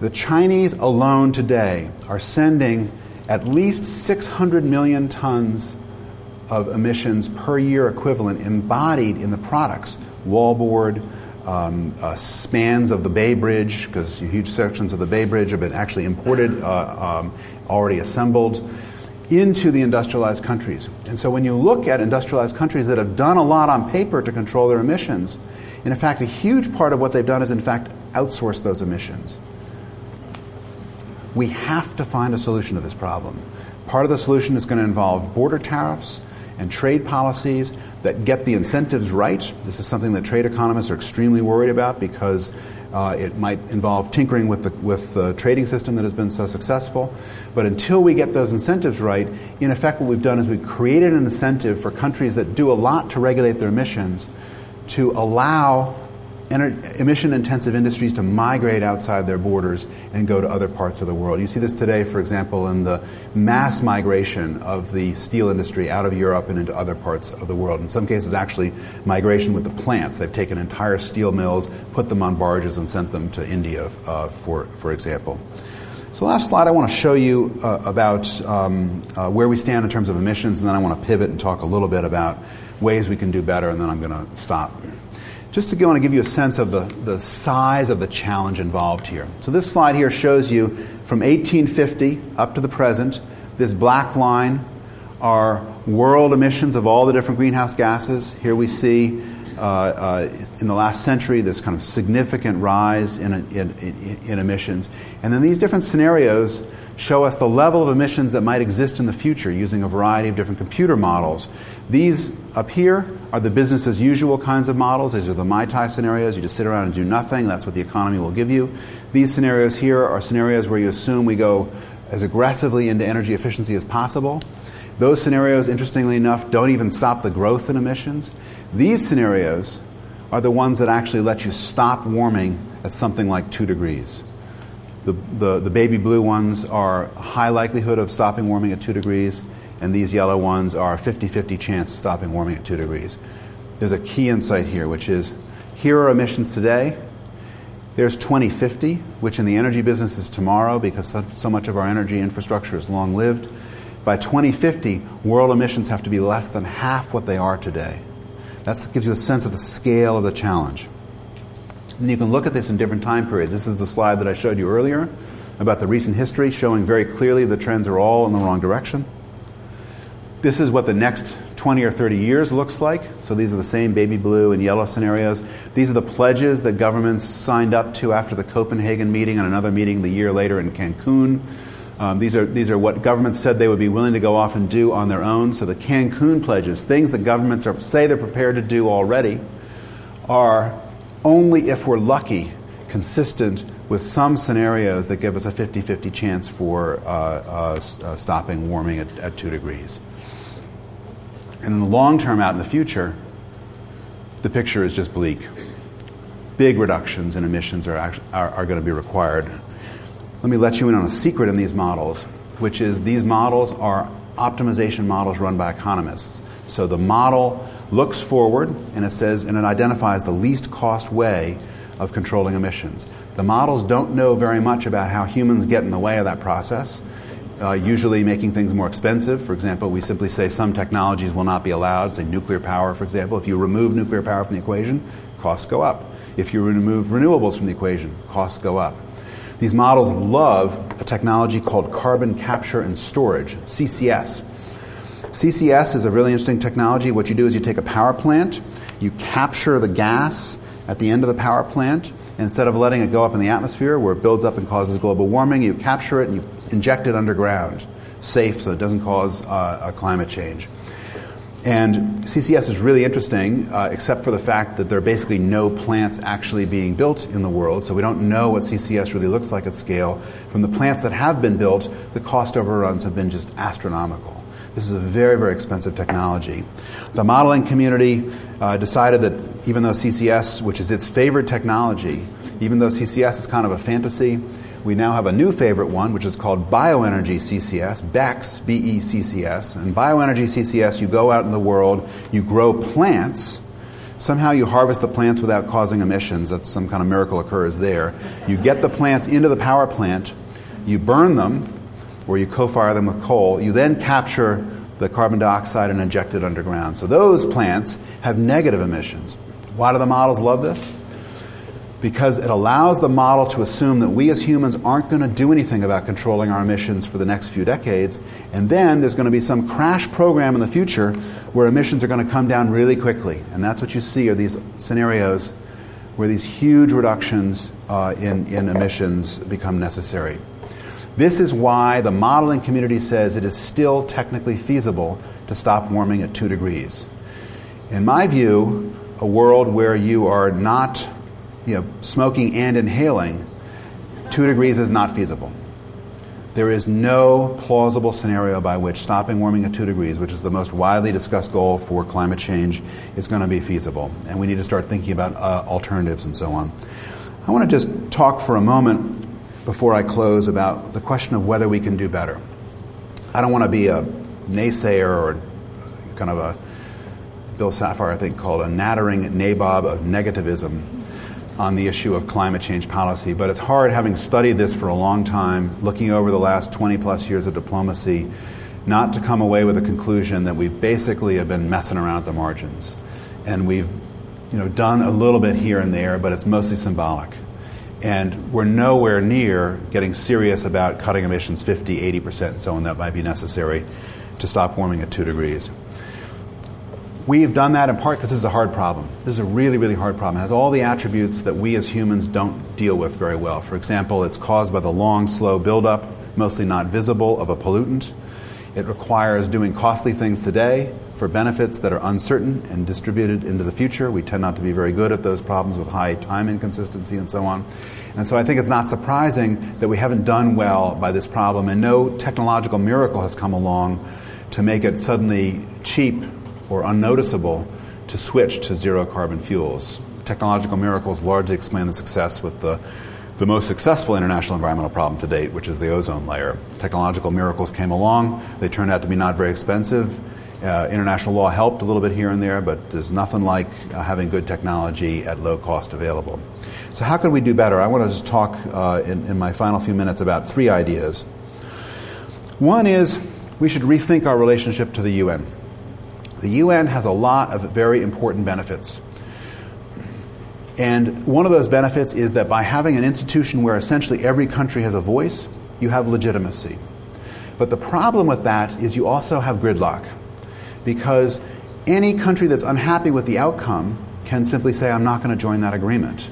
The Chinese alone today are sending at least 600 million tons of emissions per year equivalent embodied in the products wallboard, um, uh, spans of the Bay Bridge, because huge sections of the Bay Bridge have been actually imported, uh, um, already assembled, into the industrialized countries. And so when you look at industrialized countries that have done a lot on paper to control their emissions, in fact, a huge part of what they've done is, in fact, outsource those emissions. We have to find a solution to this problem. Part of the solution is going to involve border tariffs and trade policies that get the incentives right. This is something that trade economists are extremely worried about because uh, it might involve tinkering with the, with the trading system that has been so successful. But until we get those incentives right, in effect, what we've done is we've created an incentive for countries that do a lot to regulate their emissions to allow emission intensive industries to migrate outside their borders and go to other parts of the world. You see this today, for example, in the mass migration of the steel industry out of Europe and into other parts of the world. In some cases, actually, migration with the plants. They've taken entire steel mills, put them on barges, and sent them to India, uh, for, for example. So, last slide, I want to show you uh, about um, uh, where we stand in terms of emissions, and then I want to pivot and talk a little bit about ways we can do better, and then I'm going to stop just to go and give you a sense of the, the size of the challenge involved here. So, this slide here shows you from 1850 up to the present, this black line are world emissions of all the different greenhouse gases. Here we see uh, uh, in the last century this kind of significant rise in, in, in, in emissions. And then these different scenarios show us the level of emissions that might exist in the future using a variety of different computer models. These up here are the business as usual kinds of models. These are the Mai Tai scenarios. You just sit around and do nothing. That's what the economy will give you. These scenarios here are scenarios where you assume we go as aggressively into energy efficiency as possible. Those scenarios, interestingly enough, don't even stop the growth in emissions. These scenarios are the ones that actually let you stop warming at something like 2 degrees. The, the, the baby blue ones are high likelihood of stopping warming at 2 degrees, and these yellow ones are a 50 50 chance of stopping warming at 2 degrees. There's a key insight here, which is here are emissions today. There's 2050, which in the energy business is tomorrow because so, so much of our energy infrastructure is long lived. By 2050, world emissions have to be less than half what they are today. That gives you a sense of the scale of the challenge. And you can look at this in different time periods. This is the slide that I showed you earlier about the recent history, showing very clearly the trends are all in the wrong direction. This is what the next 20 or 30 years looks like. So these are the same baby blue and yellow scenarios. These are the pledges that governments signed up to after the Copenhagen meeting and another meeting the year later in Cancun. Um, these, are, these are what governments said they would be willing to go off and do on their own. So the Cancun pledges, things that governments are, say they're prepared to do already, are only if we're lucky, consistent with some scenarios that give us a 50 50 chance for uh, uh, uh, stopping warming at, at 2 degrees. And in the long term, out in the future, the picture is just bleak. Big reductions in emissions are, are, are going to be required. Let me let you in on a secret in these models, which is these models are optimization models run by economists. So the model looks forward and it says, and it identifies the least cost way of controlling emissions. The models don't know very much about how humans get in the way of that process, uh, usually making things more expensive. For example, we simply say some technologies will not be allowed, say nuclear power, for example. If you remove nuclear power from the equation, costs go up. If you remove renewables from the equation, costs go up. These models love a technology called carbon capture and storage, CCS. CCS is a really interesting technology. What you do is you take a power plant, you capture the gas at the end of the power plant. Instead of letting it go up in the atmosphere where it builds up and causes global warming, you capture it and you inject it underground, safe so it doesn't cause uh, a climate change. And CCS is really interesting, uh, except for the fact that there are basically no plants actually being built in the world, so we don't know what CCS really looks like at scale. From the plants that have been built, the cost overruns have been just astronomical. This is a very, very expensive technology. The modeling community uh, decided that even though CCS, which is its favorite technology, even though CCS is kind of a fantasy, we now have a new favorite one, which is called Bioenergy CCS, BECCS, B E C C S. And Bioenergy CCS, you go out in the world, you grow plants. Somehow you harvest the plants without causing emissions. That's some kind of miracle occurs there. You get the plants into the power plant, you burn them, or you co fire them with coal. You then capture the carbon dioxide and inject it underground. So those plants have negative emissions. Why do the models love this? Because it allows the model to assume that we as humans aren't going to do anything about controlling our emissions for the next few decades, and then there's going to be some crash program in the future where emissions are going to come down really quickly. And that's what you see are these scenarios where these huge reductions uh, in, in emissions become necessary. This is why the modeling community says it is still technically feasible to stop warming at 2 degrees. In my view, a world where you are not you know, smoking and inhaling, 2 degrees is not feasible. There is no plausible scenario by which stopping warming at 2 degrees, which is the most widely discussed goal for climate change, is going to be feasible. And we need to start thinking about uh, alternatives and so on. I want to just talk for a moment before I close about the question of whether we can do better. I don't want to be a naysayer or kind of a Bill Safire, I think, called a nattering nabob of negativism on the issue of climate change policy. But it's hard, having studied this for a long time, looking over the last 20 plus years of diplomacy, not to come away with a conclusion that we basically have been messing around at the margins. And we've you know, done a little bit here and there, but it's mostly symbolic. And we're nowhere near getting serious about cutting emissions 50, 80%, and so on that might be necessary to stop warming at 2 degrees. We've done that in part because this is a hard problem. This is a really, really hard problem. It has all the attributes that we as humans don't deal with very well. For example, it's caused by the long, slow buildup, mostly not visible, of a pollutant. It requires doing costly things today for benefits that are uncertain and distributed into the future. We tend not to be very good at those problems with high time inconsistency and so on. And so I think it's not surprising that we haven't done well by this problem, and no technological miracle has come along to make it suddenly cheap or unnoticeable to switch to zero carbon fuels. Technological miracles largely explain the success with the, the most successful international environmental problem to date, which is the ozone layer. Technological miracles came along, they turned out to be not very expensive. Uh, international law helped a little bit here and there, but there's nothing like uh, having good technology at low cost available. So, how can we do better? I want to just talk uh, in, in my final few minutes about three ideas. One is we should rethink our relationship to the UN. The UN has a lot of very important benefits. And one of those benefits is that by having an institution where essentially every country has a voice, you have legitimacy. But the problem with that is you also have gridlock. Because any country that's unhappy with the outcome can simply say, I'm not going to join that agreement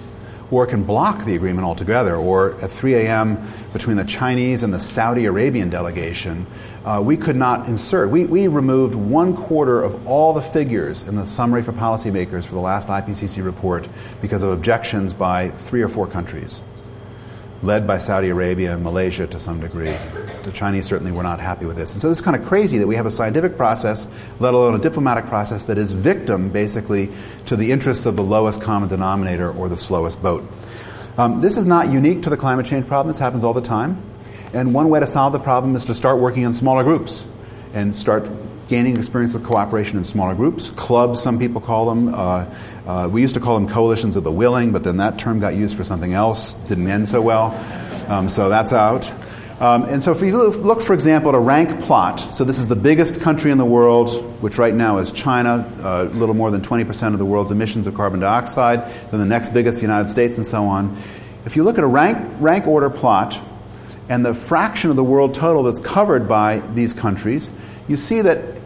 or can block the agreement altogether. Or at 3 a.m., between the Chinese and the Saudi Arabian delegation, uh, we could not insert. We, we removed one quarter of all the figures in the summary for policymakers for the last IPCC report because of objections by three or four countries led by Saudi Arabia and Malaysia to some degree. The Chinese certainly were not happy with this. And so it's kind of crazy that we have a scientific process, let alone a diplomatic process, that is victim, basically, to the interests of the lowest common denominator or the slowest boat. Um, this is not unique to the climate change problem. This happens all the time. And one way to solve the problem is to start working in smaller groups and start gaining experience with cooperation in smaller groups. Clubs, some people call them. Uh, uh, we used to call them coalitions of the willing, but then that term got used for something else, didn't end so well. Um, so that's out. Um, and so if you look, for example, at a rank plot, so this is the biggest country in the world, which right now is China, uh, a little more than 20% of the world's emissions of carbon dioxide, then the next biggest, the United States, and so on. If you look at a rank, rank order plot and the fraction of the world total that's covered by these countries, you see that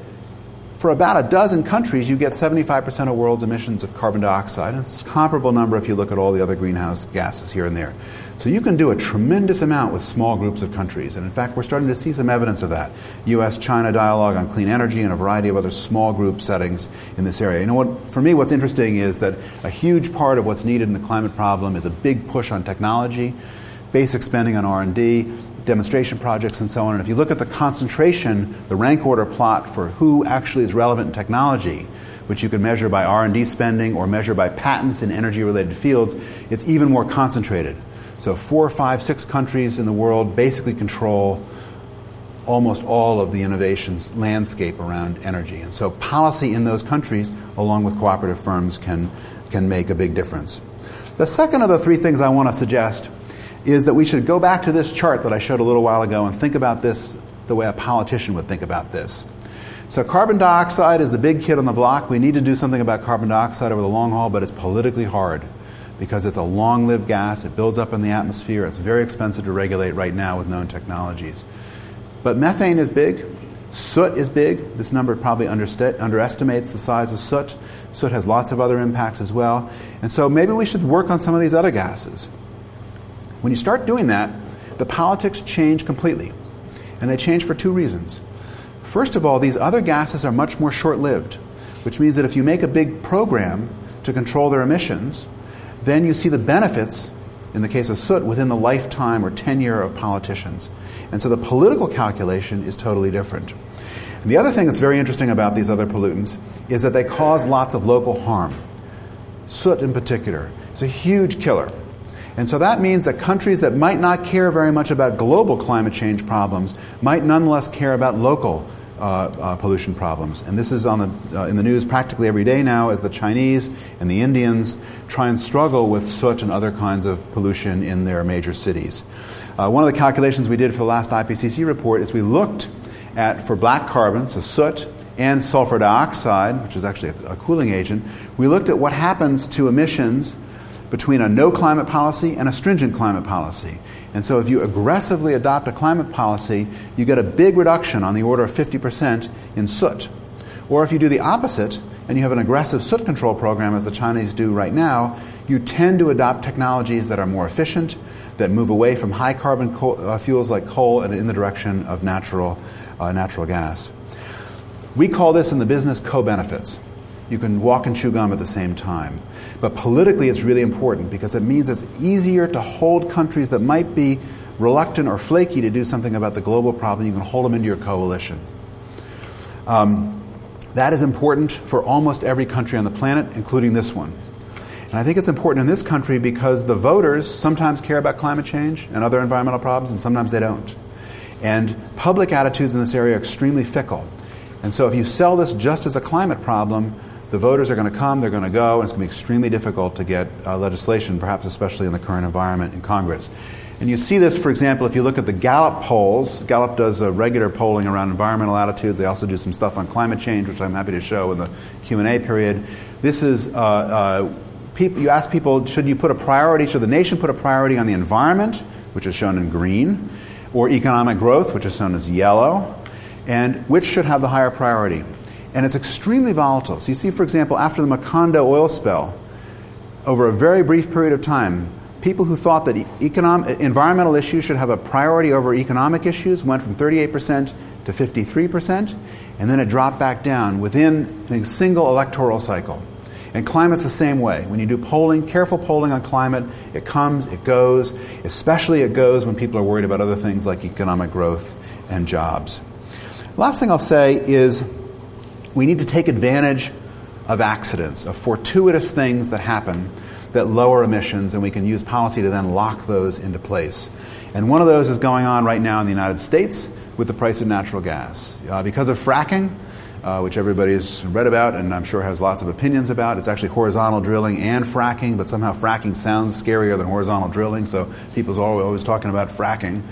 for about a dozen countries, you get 75% of world's emissions of carbon dioxide. And it's a comparable number if you look at all the other greenhouse gases here and there. So you can do a tremendous amount with small groups of countries. And in fact, we're starting to see some evidence of that. US China dialogue on clean energy and a variety of other small group settings in this area. You know what, for me, what's interesting is that a huge part of what's needed in the climate problem is a big push on technology, basic spending on R&D, demonstration projects and so on. And if you look at the concentration, the rank order plot for who actually is relevant in technology, which you can measure by R&D spending or measure by patents in energy-related fields, it's even more concentrated. So four, five, six countries in the world basically control almost all of the innovations landscape around energy. And so policy in those countries, along with cooperative firms, can, can make a big difference. The second of the three things I want to suggest is that we should go back to this chart that I showed a little while ago and think about this the way a politician would think about this. So, carbon dioxide is the big kid on the block. We need to do something about carbon dioxide over the long haul, but it's politically hard because it's a long lived gas. It builds up in the atmosphere. It's very expensive to regulate right now with known technologies. But methane is big. Soot is big. This number probably underestimates the size of soot. Soot has lots of other impacts as well. And so maybe we should work on some of these other gases. When you start doing that, the politics change completely. And they change for two reasons. First of all, these other gases are much more short lived, which means that if you make a big program to control their emissions, then you see the benefits, in the case of soot, within the lifetime or tenure of politicians. And so the political calculation is totally different. And the other thing that's very interesting about these other pollutants is that they cause lots of local harm. Soot, in particular, is a huge killer. And so that means that countries that might not care very much about global climate change problems might nonetheless care about local uh, uh, pollution problems. And this is on the, uh, in the news practically every day now as the Chinese and the Indians try and struggle with soot and other kinds of pollution in their major cities. Uh, one of the calculations we did for the last IPCC report is we looked at, for black carbon, so soot, and sulfur dioxide, which is actually a, a cooling agent, we looked at what happens to emissions between a no climate policy and a stringent climate policy. And so, if you aggressively adopt a climate policy, you get a big reduction on the order of 50% in soot. Or if you do the opposite and you have an aggressive soot control program, as the Chinese do right now, you tend to adopt technologies that are more efficient, that move away from high carbon co- uh, fuels like coal and in the direction of natural, uh, natural gas. We call this in the business co benefits. You can walk and chew gum at the same time. But politically, it's really important because it means it's easier to hold countries that might be reluctant or flaky to do something about the global problem. You can hold them into your coalition. Um, that is important for almost every country on the planet, including this one. And I think it's important in this country because the voters sometimes care about climate change and other environmental problems, and sometimes they don't. And public attitudes in this area are extremely fickle. And so if you sell this just as a climate problem, the voters are going to come, they're going to go, and it's going to be extremely difficult to get uh, legislation, perhaps especially in the current environment in Congress. And you see this, for example, if you look at the Gallup polls. Gallup does a regular polling around environmental attitudes. They also do some stuff on climate change, which I'm happy to show in the Q&A period. This is uh, uh, you ask people, should you put a priority, should the nation put a priority on the environment, which is shown in green, or economic growth, which is shown as yellow, and which should have the higher priority? And it's extremely volatile. So you see, for example, after the Macondo oil spill, over a very brief period of time, people who thought that economic, environmental issues should have a priority over economic issues went from 38% to 53%, and then it dropped back down within a single electoral cycle. And climate's the same way. When you do polling, careful polling on climate, it comes, it goes, especially it goes when people are worried about other things like economic growth and jobs. Last thing I'll say is we need to take advantage of accidents, of fortuitous things that happen that lower emissions, and we can use policy to then lock those into place. And one of those is going on right now in the United States with the price of natural gas. Uh, because of fracking, uh, which everybody's read about and I'm sure has lots of opinions about. It's actually horizontal drilling and fracking, but somehow fracking sounds scarier than horizontal drilling, so people's always talking about fracking.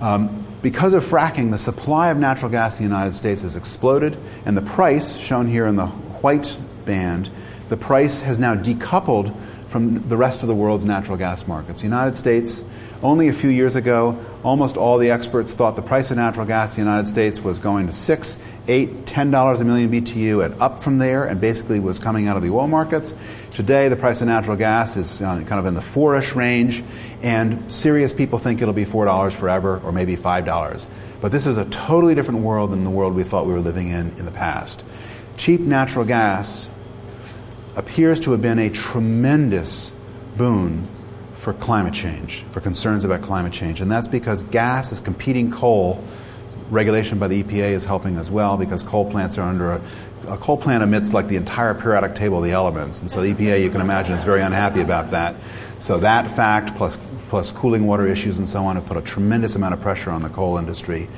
Um, because of fracking, the supply of natural gas in the United States has exploded, and the price, shown here in the white band, the price has now decoupled from the rest of the world's natural gas markets. The United States, only a few years ago, almost all the experts thought the price of natural gas in the United States was going to six, eight, ten dollars a million BTU and up from there, and basically was coming out of the oil markets. Today, the price of natural gas is uh, kind of in the four-ish range, and serious people think it'll be four dollars forever, or maybe five dollars. But this is a totally different world than the world we thought we were living in in the past. Cheap natural gas appears to have been a tremendous boon for climate change, for concerns about climate change. And that's because gas is competing coal. Regulation by the EPA is helping as well because coal plants are under a, a coal plant emits like the entire periodic table of the elements. And so the EPA, you can imagine, is very unhappy about that. So that fact, plus, plus cooling water issues and so on, have put a tremendous amount of pressure on the coal industry.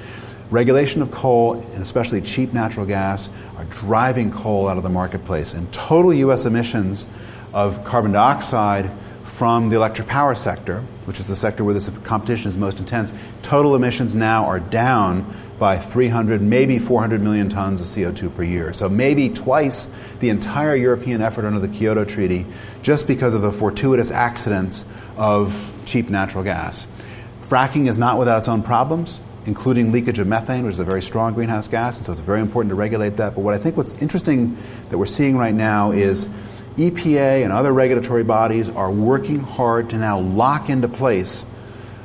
Regulation of coal, and especially cheap natural gas, are driving coal out of the marketplace. And total U.S. emissions of carbon dioxide from the electric power sector, which is the sector where this competition is most intense, total emissions now are down by 300, maybe 400 million tons of CO2 per year. So maybe twice the entire European effort under the Kyoto Treaty just because of the fortuitous accidents of cheap natural gas. Fracking is not without its own problems including leakage of methane, which is a very strong greenhouse gas, and so it's very important to regulate that. But what I think what's interesting that we're seeing right now is EPA and other regulatory bodies are working hard to now lock into place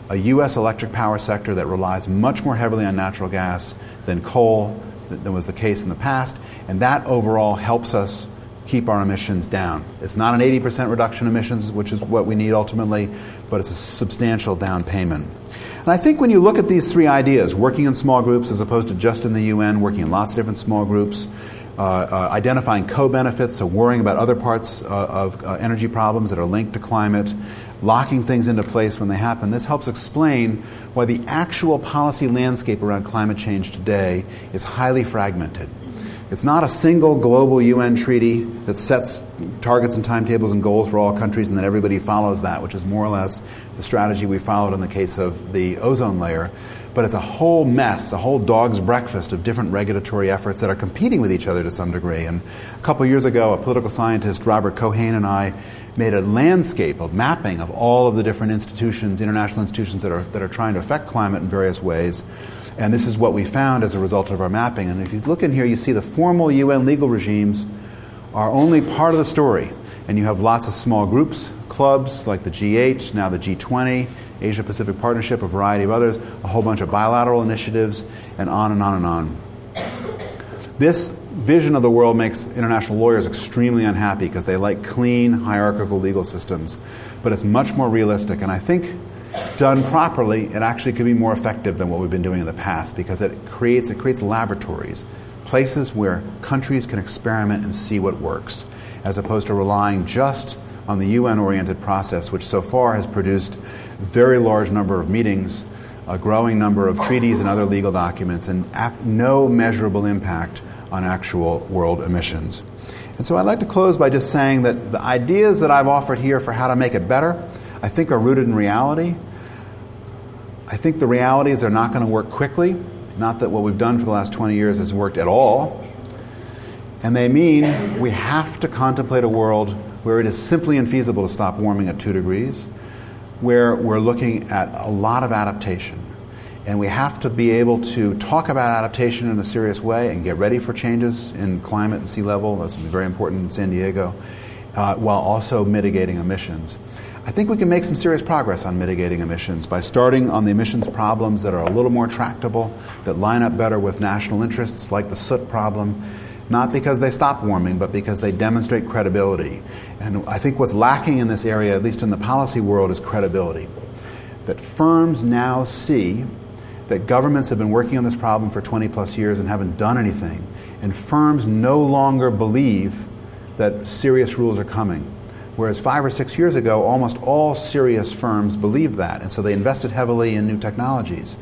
a U.S. electric power sector that relies much more heavily on natural gas than coal than was the case in the past, and that overall helps us keep our emissions down. It's not an 80% reduction in emissions, which is what we need ultimately, but it's a substantial down payment. And I think when you look at these three ideas, working in small groups as opposed to just in the UN, working in lots of different small groups, identifying co benefits, so worrying about other parts uh, of uh, energy problems that are linked to climate, locking things into place when they happen, this helps explain why the actual policy landscape around climate change today is highly fragmented. It's not a single global UN treaty that sets targets and timetables and goals for all countries and then everybody follows that, which is more or less the strategy we followed in the case of the ozone layer. But it's a whole mess, a whole dog's breakfast of different regulatory efforts that are competing with each other to some degree. And a couple years ago, a political scientist, Robert Keohane, and I made a landscape of mapping of all of the different institutions, international institutions that are, that are trying to affect climate in various ways. And this is what we found as a result of our mapping. And if you look in here, you see the formal UN legal regimes are only part of the story. And you have lots of small groups, clubs like the G8, now the G20, Asia Pacific Partnership, a variety of others, a whole bunch of bilateral initiatives, and on and on and on. This vision of the world makes international lawyers extremely unhappy because they like clean, hierarchical legal systems. But it's much more realistic. And I think done properly, it actually could be more effective than what we've been doing in the past because it creates, it creates laboratories, places where countries can experiment and see what works, as opposed to relying just on the UN oriented process, which so far has produced a very large number of meetings, a growing number of treaties and other legal documents, and no measurable impact on actual world emissions. And so I'd like to close by just saying that the ideas that I've offered here for how to make it better I think are rooted in reality. I think the reality is they're not going to work quickly. Not that what we've done for the last 20 years has worked at all. And they mean we have to contemplate a world where it is simply infeasible to stop warming at 2 degrees, where we're looking at a lot of adaptation. And we have to be able to talk about adaptation in a serious way and get ready for changes in climate and sea level. That's very important in San Diego, uh, while also mitigating emissions. I think we can make some serious progress on mitigating emissions by starting on the emissions problems that are a little more tractable, that line up better with national interests, like the soot problem, not because they stop warming, but because they demonstrate credibility. And I think what's lacking in this area, at least in the policy world, is credibility. That firms now see that governments have been working on this problem for 20 plus years and haven't done anything, and firms no longer believe that serious rules are coming Whereas five or six years ago, almost all serious firms believed that, and so they invested heavily in new technologies.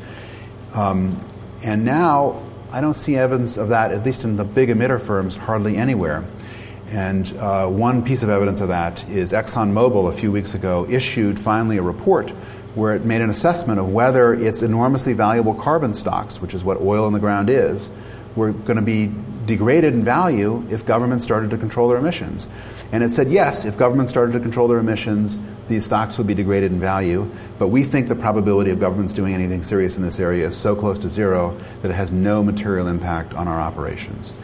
Um, and now, I don't see evidence of that, at least in the big emitter firms, hardly anywhere. And uh, one piece of evidence of that is ExxonMobil a few weeks ago issued finally a report where it made an assessment of whether its enormously valuable carbon stocks, which is what oil in the ground is, were going to be degraded in value if governments started to control their emissions. And it said, yes, if governments started to control their emissions, these stocks would be degraded in value. But we think the probability of governments doing anything serious in this area is so close to zero that it has no material impact on our operations.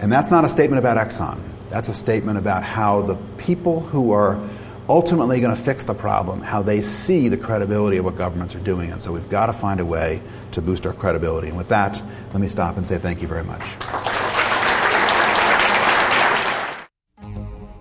And that's not a statement about Exxon. That's a statement about how the people who are ultimately going to fix the problem, how they see the credibility of what governments are doing. And so we've got to find a way to boost our credibility. And with that, let me stop and say thank you very much.